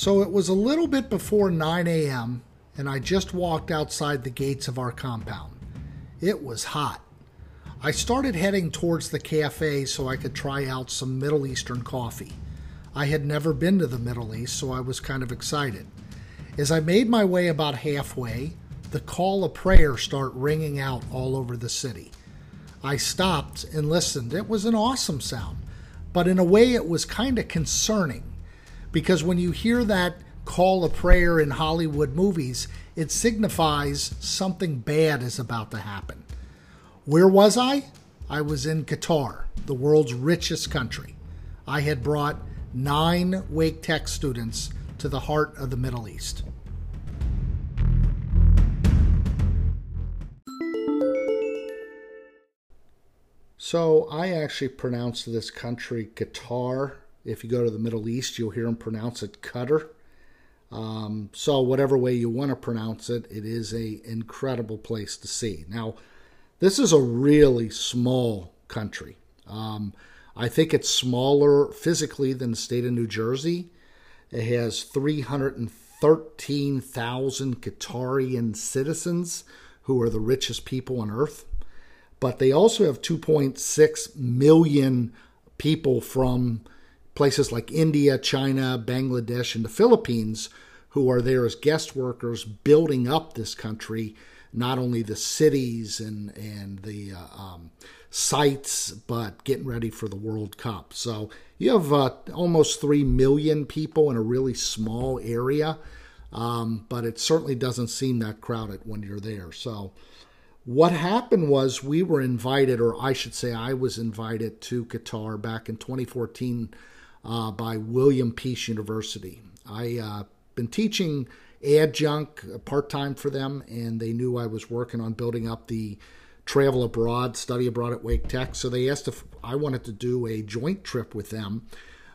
So it was a little bit before 9 a.m., and I just walked outside the gates of our compound. It was hot. I started heading towards the cafe so I could try out some Middle Eastern coffee. I had never been to the Middle East, so I was kind of excited. As I made my way about halfway, the call of prayer started ringing out all over the city. I stopped and listened. It was an awesome sound, but in a way, it was kind of concerning because when you hear that call of prayer in Hollywood movies, it signifies something bad is about to happen. Where was I? I was in Qatar, the world's richest country. I had brought nine Wake Tech students to the heart of the Middle East. So I actually pronounced this country Qatar. If you go to the Middle East, you'll hear them pronounce it Qatar. Um, so whatever way you want to pronounce it, it is a incredible place to see. Now, this is a really small country. Um, I think it's smaller physically than the state of New Jersey. It has 313,000 Qatarian citizens who are the richest people on earth. But they also have 2.6 million people from places like India, China, Bangladesh, and the Philippines who are there as guest workers building up this country, not only the cities and, and the uh, um, sites, but getting ready for the World Cup. So you have uh, almost 3 million people in a really small area, um, but it certainly doesn't seem that crowded when you're there. So what happened was we were invited, or I should say, I was invited to Qatar back in 2014 uh, by William Peace University. I uh, been teaching adjunct uh, part time for them, and they knew I was working on building up the travel abroad, study abroad at Wake Tech. So they asked if I wanted to do a joint trip with them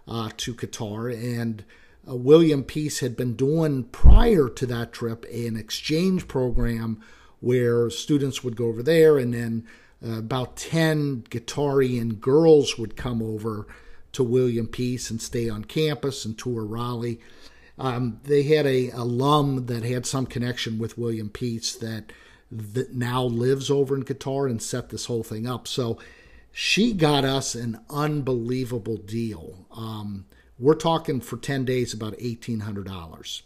uh, to Qatar, and uh, William Peace had been doing prior to that trip an exchange program where students would go over there, and then uh, about 10 Qatarian girls would come over to William Peace and stay on campus and tour Raleigh. Um, they had a alum that had some connection with William Peace that that now lives over in Qatar and set this whole thing up. So she got us an unbelievable deal. Um, we're talking for 10 days about $1,800.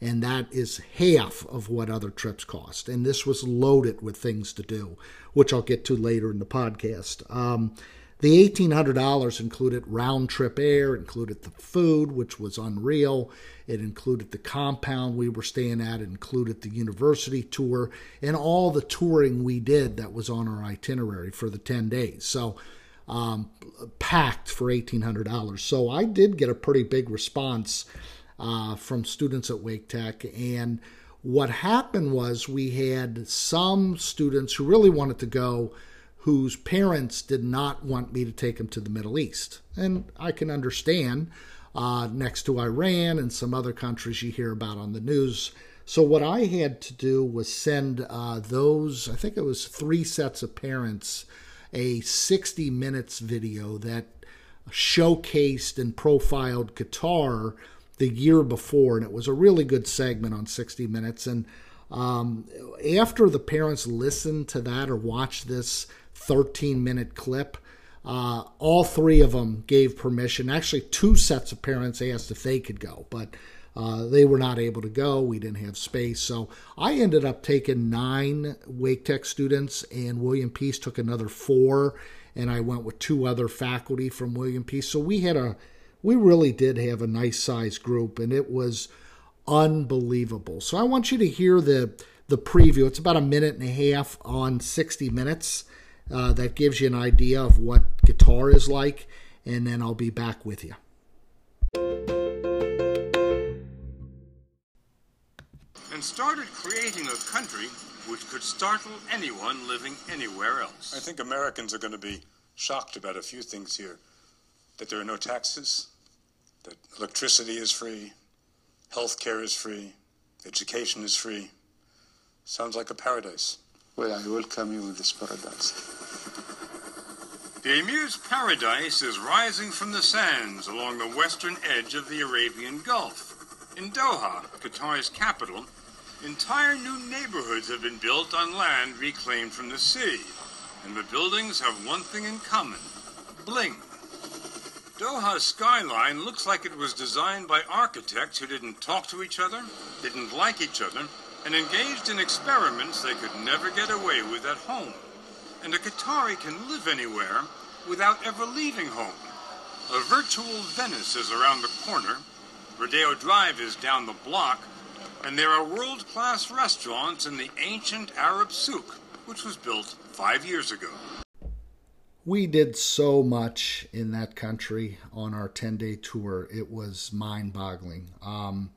And that is half of what other trips cost. And this was loaded with things to do, which I'll get to later in the podcast. Um, the $1,800 included round trip air, included the food, which was unreal. It included the compound we were staying at, it included the university tour, and all the touring we did that was on our itinerary for the 10 days. So, um, packed for $1,800. So, I did get a pretty big response uh, from students at Wake Tech. And what happened was we had some students who really wanted to go whose parents did not want me to take them to the Middle East. And I can understand uh, next to Iran and some other countries you hear about on the news. So, what I had to do was send uh, those, I think it was three sets of parents, a 60 minutes video that showcased and profiled Qatar the year before. And it was a really good segment on 60 Minutes. And um, after the parents listened to that or watched this 13 minute clip. Uh, all three of them gave permission. Actually, two sets of parents asked if they could go, but uh, they were not able to go. We didn't have space. So I ended up taking nine Wake Tech students, and William Peace took another four, and I went with two other faculty from William Peace. So we had a, we really did have a nice sized group, and it was unbelievable. So I want you to hear the the preview. It's about a minute and a half on 60 minutes. Uh, that gives you an idea of what Qatar is like, and then I'll be back with you. And started creating a country which could startle anyone living anywhere else. I think Americans are going to be shocked about a few things here that there are no taxes, that electricity is free, health care is free, education is free. Sounds like a paradise. Well, I welcome you in this paradise. The Emir's paradise is rising from the sands along the western edge of the Arabian Gulf. In Doha, Qatar's capital, entire new neighborhoods have been built on land reclaimed from the sea, and the buildings have one thing in common bling. Doha's skyline looks like it was designed by architects who didn't talk to each other, didn't like each other, and engaged in experiments they could never get away with at home. And a Qatari can live anywhere without ever leaving home. A virtual Venice is around the corner, Rodeo Drive is down the block, and there are world class restaurants in the ancient Arab souk, which was built five years ago. We did so much in that country on our 10 day tour. It was mind boggling. Um,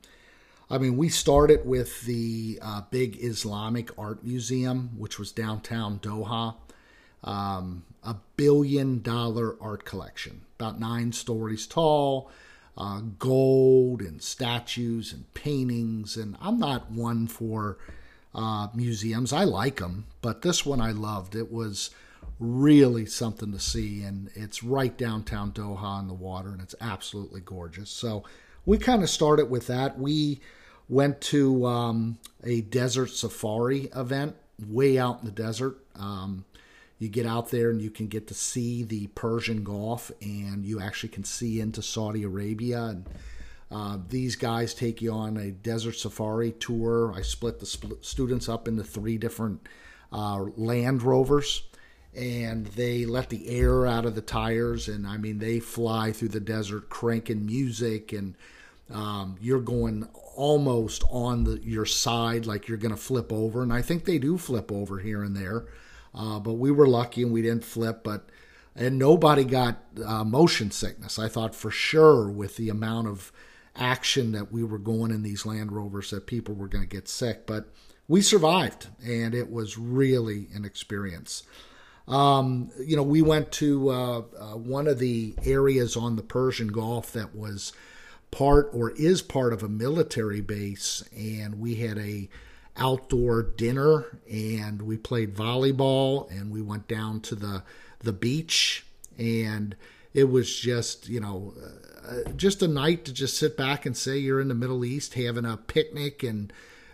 I mean, we started with the uh, big Islamic art museum, which was downtown Doha. Um, a billion dollar art collection, about nine stories tall, uh, gold and statues and paintings. And I'm not one for uh, museums, I like them, but this one I loved. It was really something to see, and it's right downtown Doha on the water, and it's absolutely gorgeous. So we kind of started with that. We went to um, a desert safari event way out in the desert. Um, you get out there and you can get to see the Persian Gulf, and you actually can see into Saudi Arabia. And uh, these guys take you on a desert safari tour. I split the sp- students up into three different uh, Land Rovers and they let the air out of the tires and i mean they fly through the desert cranking music and um, you're going almost on the, your side like you're going to flip over and i think they do flip over here and there uh, but we were lucky and we didn't flip but and nobody got uh, motion sickness. I thought for sure with the amount of action that we were going in these land rovers that people were going to get sick but we survived and it was really an experience. Um, you know, we went to uh, uh, one of the areas on the Persian Gulf that was part or is part of a military base, and we had a outdoor dinner, and we played volleyball, and we went down to the the beach, and it was just you know uh, just a night to just sit back and say you're in the Middle East having a picnic and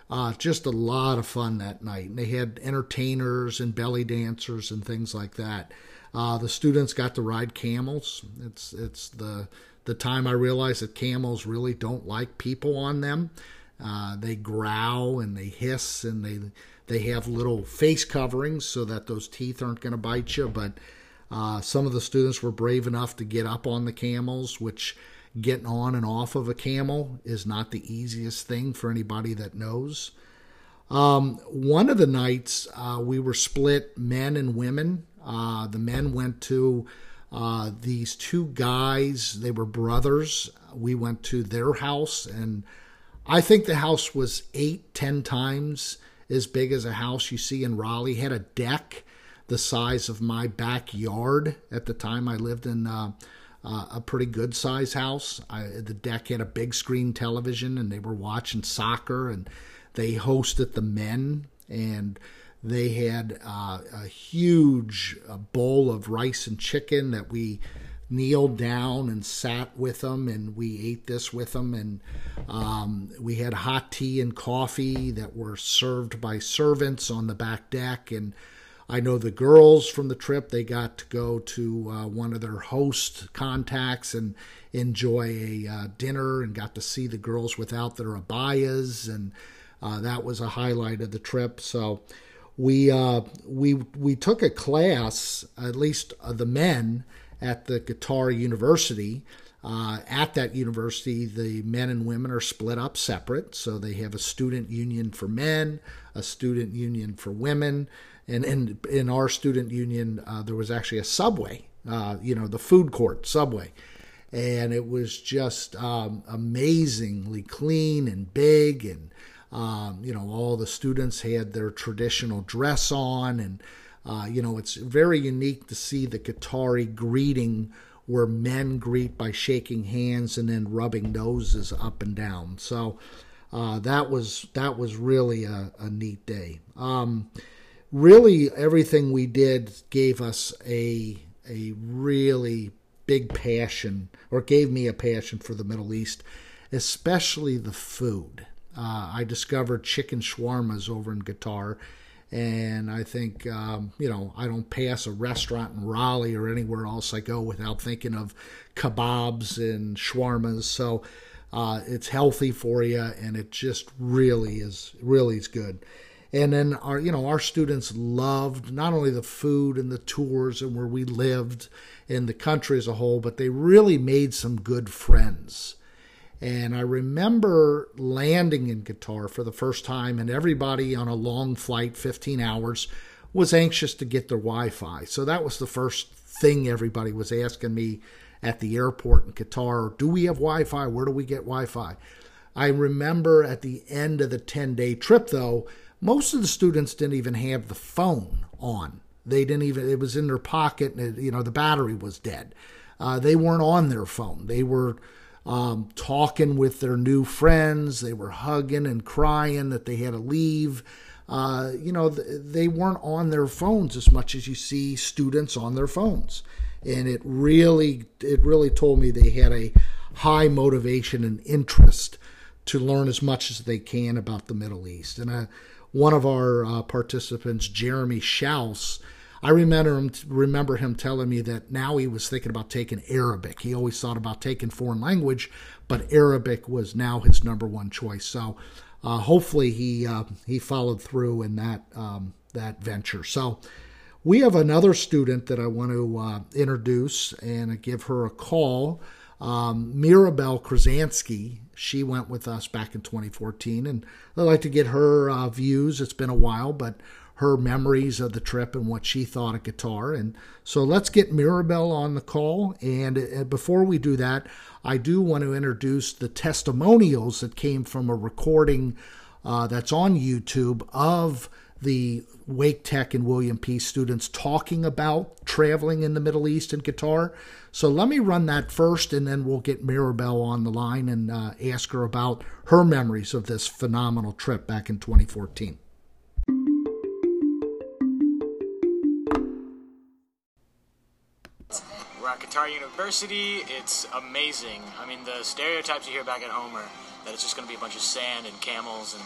uh, just a lot of fun that night. And they had entertainers and belly dancers and things like that. Uh, the students got to ride camels. It's it's the the time I realized that camels really don't like people on them. Uh, they growl and they hiss and they they have little face coverings so that those teeth aren't going to bite you. But uh, some of the students were brave enough to get up on the camels, which getting on and off of a camel is not the easiest thing for anybody that knows. Um, one of the nights uh, we were split men and women. Uh, the men went to uh, these two guys, they were brothers. We went to their house, and I think the house was eight, ten times as big as a house you see in Raleigh. Had a deck the size of my backyard at the time I lived in uh, uh, a pretty good size house. I, the deck had a big screen television, and they were watching soccer, and they hosted the men, and they had uh, a huge uh, bowl of rice and chicken that we kneeled down and sat with them, and we ate this with them, and um, we had hot tea and coffee that were served by servants on the back deck, and I know the girls from the trip, they got to go to uh, one of their host contacts and enjoy a uh, dinner and got to see the girls without their abayas. And uh, that was a highlight of the trip. So we, uh, we, we took a class, at least the men, at the Qatar University. Uh, at that university, the men and women are split up separate. So they have a student union for men, a student union for women and in in our student union uh, there was actually a subway uh, you know the food court subway and it was just um, amazingly clean and big and um, you know all the students had their traditional dress on and uh, you know it's very unique to see the qatari greeting where men greet by shaking hands and then rubbing noses up and down so uh, that was that was really a, a neat day um, really everything we did gave us a a really big passion or gave me a passion for the Middle East especially the food. Uh, I discovered chicken shawarmas over in Qatar, and I think um, you know I don't pass a restaurant in Raleigh or anywhere else I go without thinking of kebabs and shawarmas. So uh, it's healthy for you, and it just really is really is good. And then our you know our students loved not only the food and the tours and where we lived in the country as a whole, but they really made some good friends. And I remember landing in Qatar for the first time, and everybody on a long flight, 15 hours, was anxious to get their Wi Fi. So that was the first thing everybody was asking me at the airport in Qatar Do we have Wi Fi? Where do we get Wi Fi? I remember at the end of the 10 day trip, though, most of the students didn't even have the phone on. They didn't even, it was in their pocket, and it, you know, the battery was dead. Uh, they weren't on their phone. They were um, talking with their new friends. They were hugging and crying that they had to leave. Uh, you know, they weren't on their phones as much as you see students on their phones. And it really, it really told me they had a high motivation and interest to learn as much as they can about the Middle East. And uh, one of our uh, participants, Jeremy Schaus, I remember him remember him telling me that now he was thinking about taking Arabic. He always thought about taking foreign language, but Arabic was now his number one choice. So uh, hopefully he uh, he followed through in that um, that venture. So we have another student that I want to uh, introduce and give her a call. Um, Mirabelle Krasansky, she went with us back in 2014, and I'd like to get her uh, views. It's been a while, but her memories of the trip and what she thought of Qatar. And so let's get Mirabelle on the call. And uh, before we do that, I do want to introduce the testimonials that came from a recording uh, that's on YouTube of the Wake Tech and William Peace students talking about traveling in the Middle East and Qatar. So let me run that first, and then we'll get Mirabelle on the line and uh, ask her about her memories of this phenomenal trip back in 2014. Qatar University. It's amazing. I mean, the stereotypes you hear back at home are that it's just going to be a bunch of sand and camels and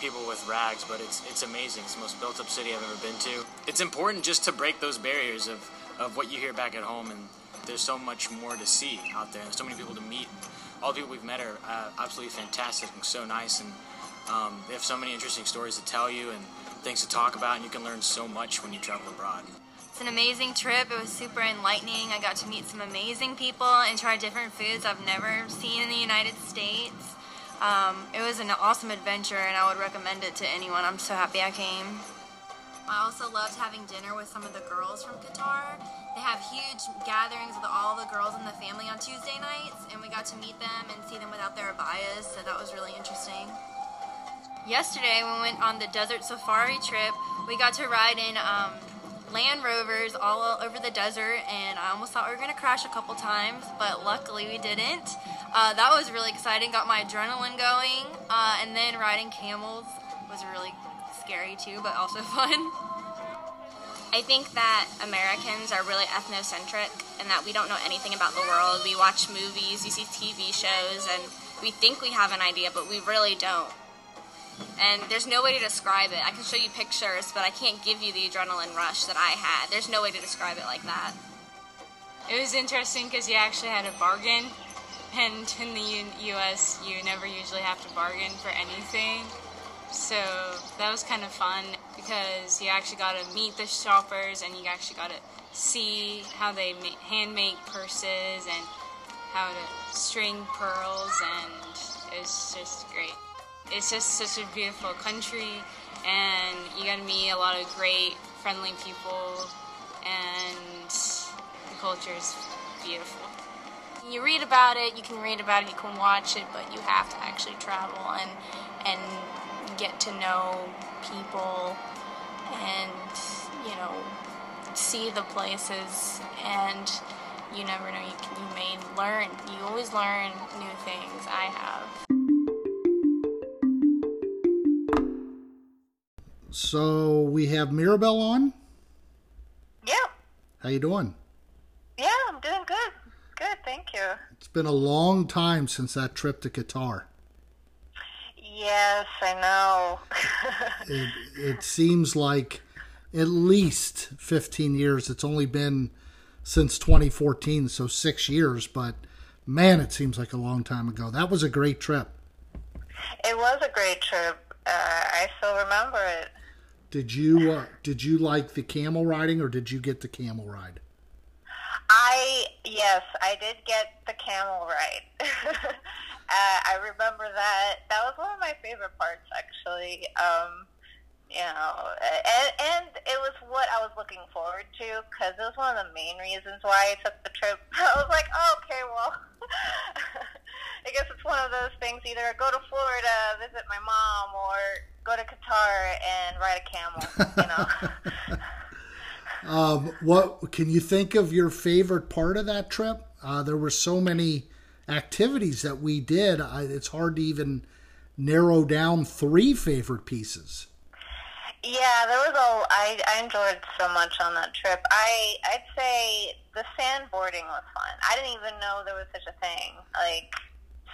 people with rags, but it's it's amazing. It's the most built-up city I've ever been to. It's important just to break those barriers of, of what you hear back at home, and there's so much more to see out there. There's so many people to meet. All the people we've met are uh, absolutely fantastic and so nice, and um, they have so many interesting stories to tell you and things to talk about, and you can learn so much when you travel abroad. It's an amazing trip. It was super enlightening. I got to meet some amazing people and try different foods I've never seen in the United States. Um, it was an awesome adventure and I would recommend it to anyone. I'm so happy I came. I also loved having dinner with some of the girls from Qatar. They have huge gatherings with all the girls in the family on Tuesday nights, and we got to meet them and see them without their abayas, so that was really interesting. Yesterday, we went on the desert safari trip. We got to ride in um, Land Rovers all over the desert, and I almost thought we were going to crash a couple times, but luckily we didn't. Uh, that was really exciting, got my adrenaline going, uh, and then riding camels was really scary too, but also fun. I think that Americans are really ethnocentric and that we don't know anything about the world. We watch movies, we see TV shows, and we think we have an idea, but we really don't and there's no way to describe it. I can show you pictures, but I can't give you the adrenaline rush that I had. There's no way to describe it like that. It was interesting because you actually had a bargain, and in the U- U.S., you never usually have to bargain for anything. So that was kind of fun because you actually got to meet the shoppers and you actually got to see how they ma- hand make purses and how to string pearls, and it was just great it's just such a beautiful country, and you get to meet a lot of great, friendly people, and the culture is beautiful. You read about it, you can read about it, you can watch it, but you have to actually travel and and get to know people and you know see the places and you never know you, can, you may learn you always learn new things i have So we have Mirabelle on. Yeah. How you doing? Yeah, I'm doing good. Good, thank you. It's been a long time since that trip to Qatar. Yes, I know. it, it seems like at least 15 years. It's only been since 2014, so six years, but man, it seems like a long time ago. That was a great trip. It was a great trip. Uh, I still remember it. Did you uh, did you like the camel riding or did you get the camel ride? I yes, I did get the camel ride. uh, I remember that. That was one of my favorite parts, actually. Um, you know, and, and it was what I was looking forward to because it was one of the main reasons why I took the trip. I was like, oh, okay, well, I guess it's one of those things: either go to Florida, visit my mom, or go to Qatar and ride a camel. You know. um, what can you think of your favorite part of that trip? Uh, there were so many activities that we did. I, it's hard to even narrow down three favorite pieces. Yeah, there was a. I I enjoyed so much on that trip. I I'd say the sandboarding was fun. I didn't even know there was such a thing like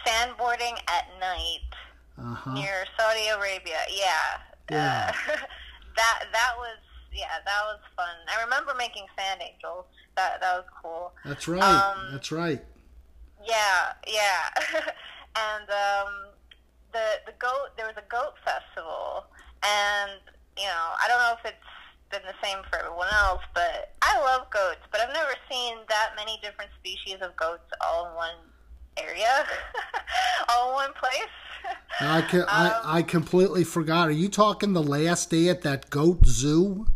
sandboarding at night uh-huh. near Saudi Arabia. Yeah, yeah. Uh, that that was yeah that was fun. I remember making sand angels. That that was cool. That's right. Um, That's right. Yeah, yeah, and um, the the goat. There was a goat festival, and you know, I don't know if it's been the same for everyone else, but I love goats, but I've never seen that many different species of goats all in one area, all in one place. I, can, um, I, I completely forgot. Are you talking the last day at that goat zoo?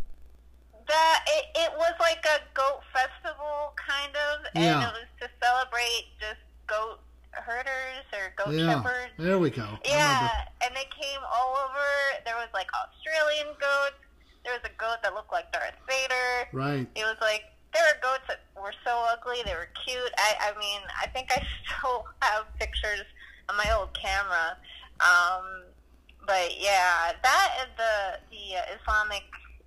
That it, it was like a goat festival, kind of, and yeah. it was to celebrate just goat herders or goat yeah, shepherds. There we go. Yeah, and they came all over. There was like Australian goats. There was a goat that looked like Darth Vader. Right. It was like there were goats that were so ugly. They were cute. I, I mean, I think I still have pictures on my old camera. Um, but yeah, that is the the uh, Islamic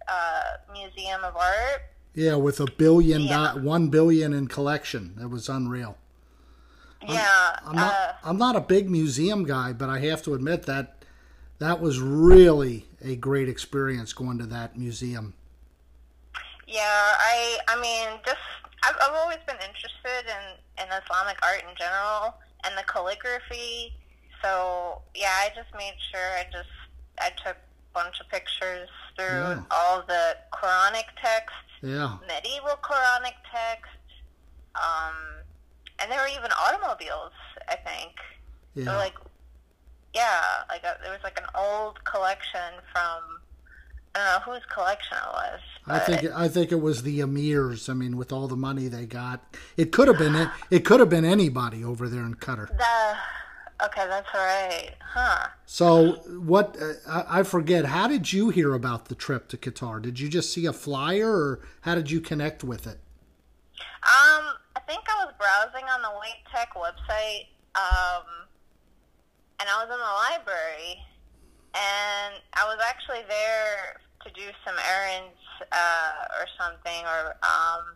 uh, Museum of Art. Yeah, with a billion, yeah. Dot, one billion in collection. That was unreal. Yeah, I'm, I'm not. Uh, I'm not a big museum guy, but I have to admit that that was really a great experience going to that museum. Yeah, I. I mean, just I've, I've always been interested in in Islamic art in general and the calligraphy. So yeah, I just made sure I just I took a bunch of pictures through yeah. all the Quranic texts, yeah, medieval Quranic texts. Um, and there were even automobiles. I think. Yeah. So like, yeah, like a, there was like an old collection from. I whose collection it was. I think I think it was the Emirs. I mean, with all the money they got, it could have been it. It could have been anybody over there in Qatar. The okay, that's right, huh? So what? Uh, I, I forget. How did you hear about the trip to Qatar? Did you just see a flyer, or how did you connect with it? Um, I think I was browsing on the Wake Tech website, um, and I was in the library, and I was actually there to do some errands uh, or something, or um,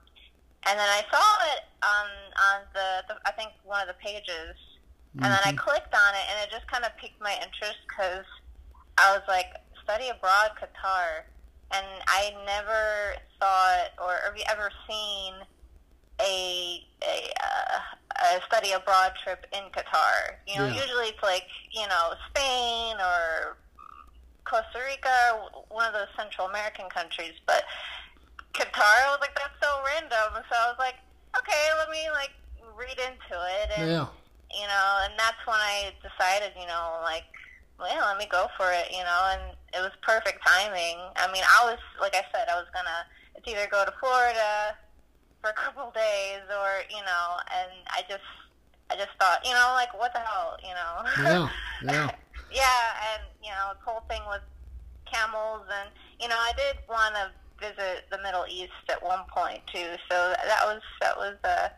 and then I saw it on on the, the I think one of the pages, mm-hmm. and then I mm-hmm. clicked on it, and it just kind of piqued my interest because I was like, study abroad, Qatar, and I never thought or have you ever seen a a, uh, a study abroad trip in Qatar. You know, yeah. usually it's like you know Spain or Costa Rica, one of those Central American countries, but Qatar, I was like, that's so random. So I was like, okay, let me like read into it, and yeah. you know, and that's when I decided, you know, like, well, let me go for it, you know, and it was perfect timing. I mean, I was like I said, I was gonna, it's either go to Florida for a couple days, or you know, and I just, I just thought, you know, like what the hell, you know? Yeah, yeah, yeah, and you know, the whole thing with camels, and you know, I did want to visit the Middle East at one point too, so that was that was a, uh,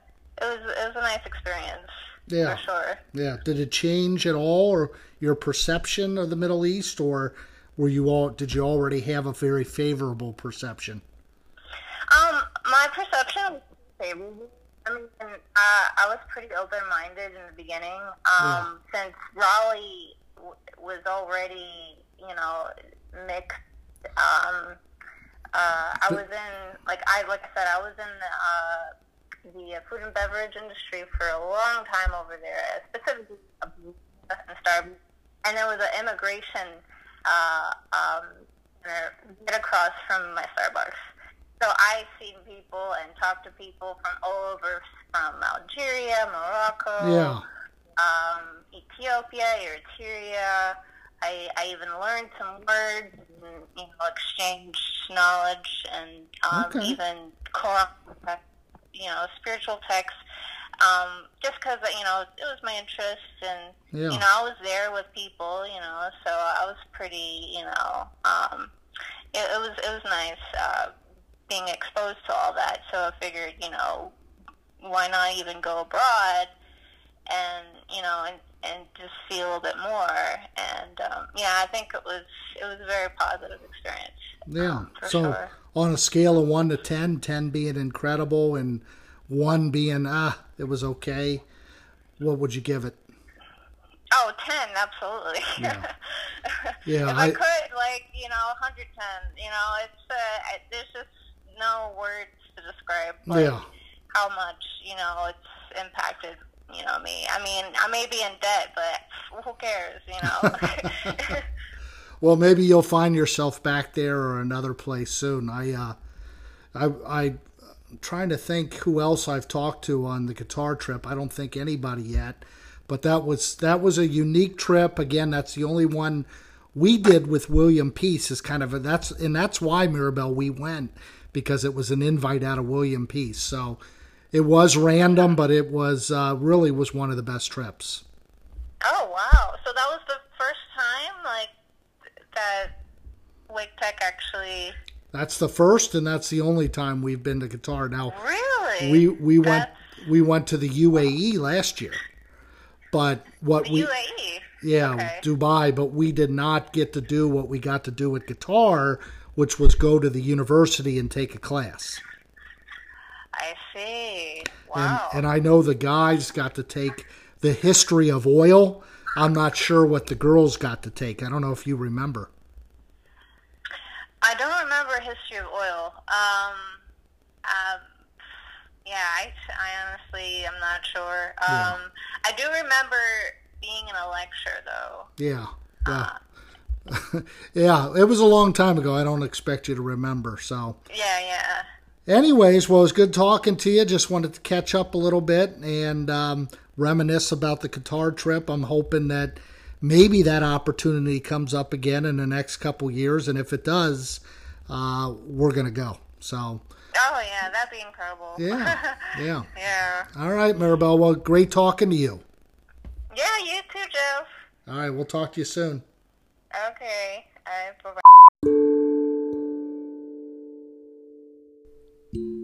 it was it was a nice experience. Yeah, for sure. Yeah, did it change at all, or your perception of the Middle East, or were you all did you already have a very favorable perception? Um, my perception of favorable. I mean, uh, I was pretty open-minded in the beginning. Um, Since Raleigh was already, you know, mixed. Um, uh, I was in, like I like I said, I was in the, uh, the uh, food and beverage industry for a long time over there, specifically and Starbucks. And there was an immigration uh, um, right across from my Starbucks. So I seen people and talked to people from all over, from Algeria, Morocco, Yeah. Um, Ethiopia, Eritrea. I, I even learned some words and you know exchanged knowledge and um, Okay. even Quran, you know spiritual texts. Um, just because you know it was my interest and Yeah. you know I was there with people you know so I was pretty you know um, it, it was it was nice uh, being exposed to all that. So I figured you know why not even go abroad and you know and and just see a little bit more and um, yeah I think it was it was a very positive experience. Yeah. for so sure. on a scale of one to 10, 10 being incredible and one being ah, it was okay. What would you give it? Oh, 10, absolutely. Yeah. Yeah, if I, I- could, like, you know, 110, you know, it's, uh, I- there's just no words to describe, like, Yeah. how much, you know, it's impacted, you know, me. I mean, I may be in debt, but who cares, you know? Well, maybe you'll find yourself back there or another place soon. I, uh, I, I, I'm trying to think who else I've talked to on the Qatar trip. I don't think anybody yet, but that was that was a unique trip. Again, that's the only one we did with William Peace. Is kind of a, that's and that's why Mirabelle we went because it was an invite out of William Peace. So it was random, but it was uh, really was one of the best trips. oh, wow. So that was the first time, like, that Wake Tech actually, That's the first, and that's the only time we've been to Qatar. Now, really? we we went we went to the UAE last year, but what the we UAE. yeah Okay. Dubai, but we did not get to do what we got to do at Qatar, which was go to the university and take a class. I see. And, Wow. and I know the guys got to take the history of oil. I'm not sure what the girls got to take. I don't know if you remember. I don't remember history of oil. Um, um, yeah, I, I honestly am not sure. Um, I do remember being in a lecture though. Yeah. Yeah. yeah, it was a long time ago. I don't expect you to remember. So, Yeah, yeah. Anyways, well, it was good talking to you. Just wanted to catch up a little bit and um, reminisce about the Qatar trip. I'm hoping that maybe that opportunity comes up again in the next couple years, and if it does, uh, we're gonna go. So, Oh yeah, that'd be incredible. Yeah, yeah. yeah. all right, Maribel. Well, great talking to you. Yeah, you too, Jeff. All right, we'll talk to you soon. Okay. Uh, bye-bye.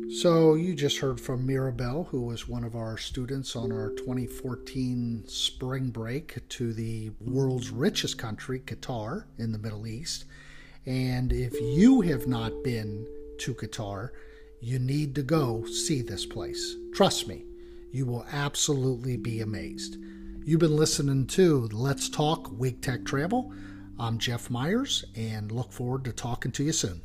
So you just heard from Mirabelle, who was one of our students on our 2014 spring break to the world's richest country, Qatar, in the Middle East. And if you have not been to Qatar, you need to go see this place. Trust me, you will absolutely be amazed. You've been listening to Let's Talk Wake Tech Travel. I'm Jeff Myers and look forward to talking to you soon.